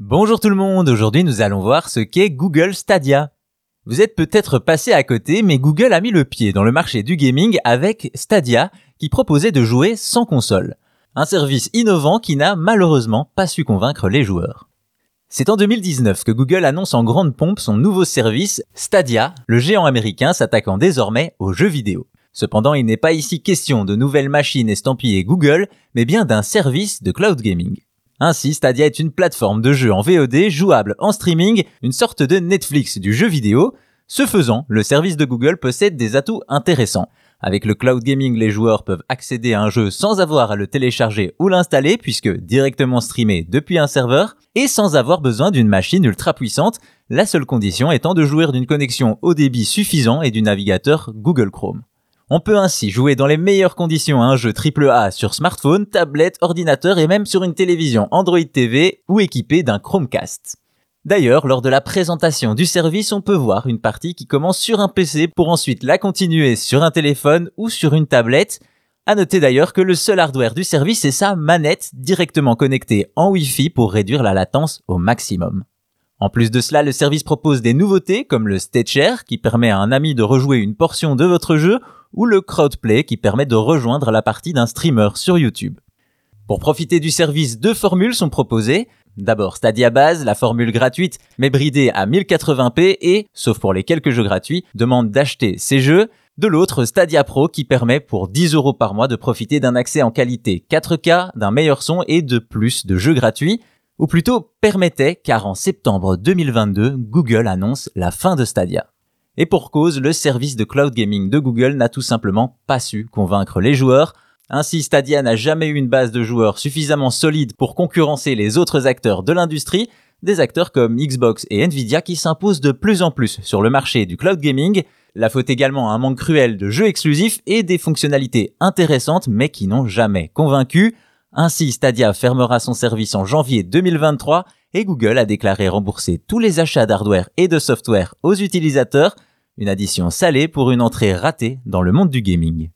Bonjour tout le monde, aujourd'hui nous allons voir ce qu'est Google Stadia. Vous êtes peut-être passé à côté, mais Google a mis le pied dans le marché du gaming avec Stadia, qui proposait de jouer sans console. Un service innovant qui n'a malheureusement pas su convaincre les joueurs. C'est en 2019 que Google annonce en grande pompe son nouveau service Stadia, le géant américain s'attaquant désormais aux jeux vidéo. Cependant, il n'est pas ici question de nouvelles machines estampillées Google, mais bien d'un service de cloud gaming. Ainsi, Stadia est une plateforme de jeu en VOD jouable en streaming, une sorte de Netflix du jeu vidéo. Ce faisant, le service de Google possède des atouts intéressants. Avec le cloud gaming, les joueurs peuvent accéder à un jeu sans avoir à le télécharger ou l'installer puisque directement streamé depuis un serveur et sans avoir besoin d'une machine ultra puissante, la seule condition étant de jouir d'une connexion au débit suffisant et du navigateur Google Chrome. On peut ainsi jouer dans les meilleures conditions à un jeu AAA sur smartphone, tablette, ordinateur et même sur une télévision Android TV ou équipée d'un Chromecast. D'ailleurs, lors de la présentation du service, on peut voir une partie qui commence sur un PC pour ensuite la continuer sur un téléphone ou sur une tablette. À noter d'ailleurs que le seul hardware du service est sa manette directement connectée en Wi-Fi pour réduire la latence au maximum. En plus de cela, le service propose des nouveautés comme le Share qui permet à un ami de rejouer une portion de votre jeu ou le Crowdplay qui permet de rejoindre la partie d'un streamer sur YouTube. Pour profiter du service, deux formules sont proposées. D'abord Stadia Base, la formule gratuite mais bridée à 1080p et, sauf pour les quelques jeux gratuits, demande d'acheter ces jeux. De l'autre, Stadia Pro qui permet pour 10 euros par mois de profiter d'un accès en qualité 4K, d'un meilleur son et de plus de jeux gratuits. Ou plutôt permettait car en septembre 2022, Google annonce la fin de Stadia. Et pour cause, le service de cloud gaming de Google n'a tout simplement pas su convaincre les joueurs. Ainsi, Stadia n'a jamais eu une base de joueurs suffisamment solide pour concurrencer les autres acteurs de l'industrie, des acteurs comme Xbox et Nvidia qui s'imposent de plus en plus sur le marché du cloud gaming. La faute également à un manque cruel de jeux exclusifs et des fonctionnalités intéressantes mais qui n'ont jamais convaincu. Ainsi, Stadia fermera son service en janvier 2023 et Google a déclaré rembourser tous les achats d'hardware et de software aux utilisateurs une addition salée pour une entrée ratée dans le monde du gaming.